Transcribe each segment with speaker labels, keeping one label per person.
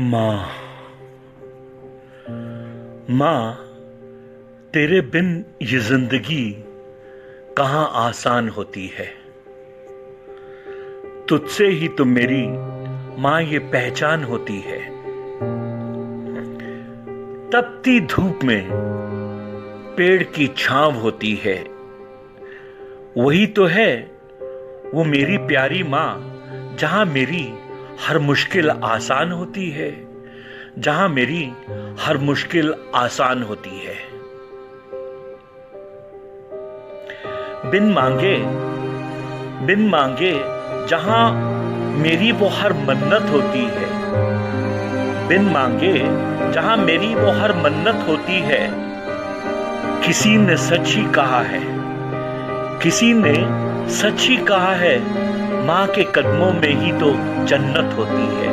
Speaker 1: माँ। माँ, तेरे बिन ये ज़िंदगी कहाँ आसान होती है? तुझसे ही तो मेरी माँ ये पहचान होती है। तपती धूप में पेड़ की छांव होती है। वही तो है वो मेरी प्यारी माँ जहाँ मेरी हर मुश्किल आसान होती है, जहाँ मेरी हर मुश्किल आसान होती है। बिन मांगे बिन मांगे जहाँ मेरी वो हर मन्नत होती है, बिन मांगे जहाँ मेरी वो हर मन्नत होती है, किसी ने सच ही कहा है, किसी ने सच ही कहा है, माँ के कदमों में ही तो जन्नत होती है।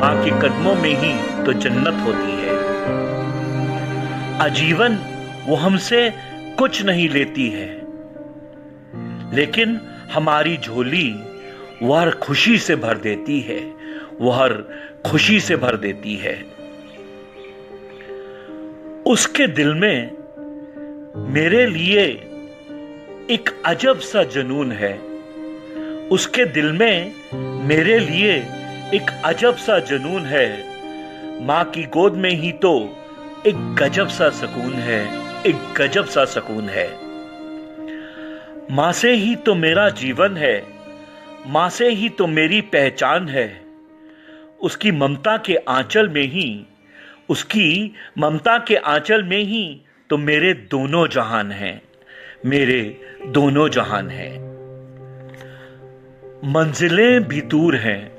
Speaker 1: माँ के कदमों में ही तो जन्नत होती है। आजीवन वो हमसे कुछ नहीं लेती है। लेकिन हमारी झोली वह हर खुशी से भर देती है। वह हर खुशी से भर देती है। उसके दिल में मेरे लिए एक अजब सा जुनून है। उसके दिल में मेरे लिए एक अजब सा जुनून है। माँ की गोद में ही तो एक गजब सा सुकून है, एक गजब सा सुकून है। माँ से ही तो मेरा जीवन है, माँ से ही तो मेरी पहचान है। उसकी ममता के आंचल में ही, उसकी ममता के आंचल में ही तो मेरे दोनों जहान हैं। मेरे दोनों जहान हैं। मंजिलें भी दूर हैं,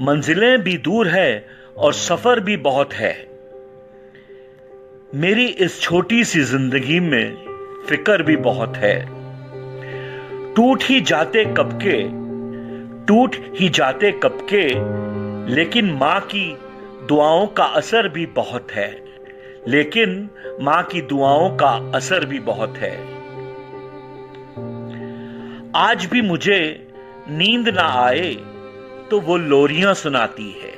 Speaker 1: मंजिलें भी दूर है और सफ़र भी बहुत है। मेरी इस छोटी सी ज़िंदगी में फ़िक्र भी बहुत है। टूट ही जाते कब के, टूट ही जाते कब के, लेकिन माँ की दुआओं का असर भी बहुत है। लेकिन माँ की दुआओं का असर भी बहुत है। आज भी मुझे नींद ना आए तो वो लोरियाँ सुनाती है।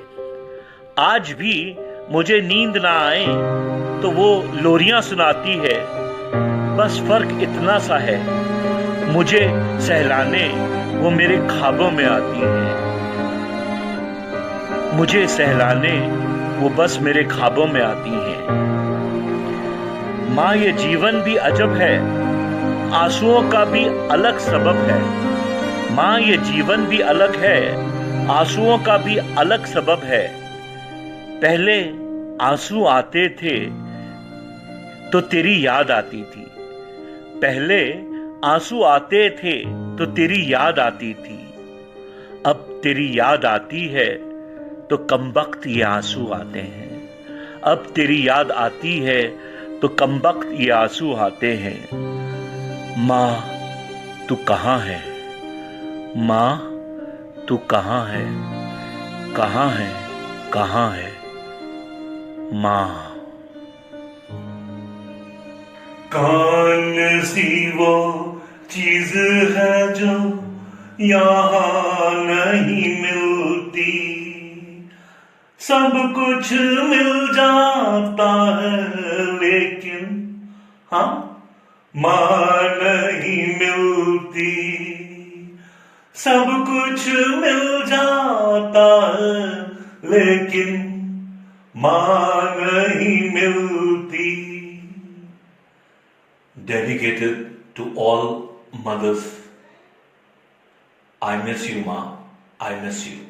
Speaker 1: आज भी मुझे नींद ना आए तो वो लोरियाँ सुनाती है। बस फ़र्क इतना सा है, मुझे सहलाने वो मेरे ख्वाबों में आती है। मुझे सहलाने वो बस मेरे ख्वाबों में आती हैं। माँ, ये जीवन भी अजब है आंसुओं का भी अलग सबब है। माँ, ये जीवन भी अलग है। आंसुओं का भी अलग सबब है। पहले आँसू आते थे तो तेरी याद आती थी। पहले आँसू आते थे तो तेरी याद आती थी। अब तेरी याद आती है तो कम वक्त ये आँसू आते हैं। अब तेरी याद आती है तो कम वक्त ये आँसू आते हैं। माँ, तू कहाँ है? माँ, तू कहाँ है? कहाँ है? कहाँ है? माँ।
Speaker 2: कौन सी वो चीज़ है जो यहाँ नहीं मिलती। सब कुछ मिल जाता है, लेकिन हाँ माँ नहीं मिलती सब कुछ मिल जाता है लेकिन माँ नहीं मिलती dedicated to all mothers. I miss you, Ma. I miss you.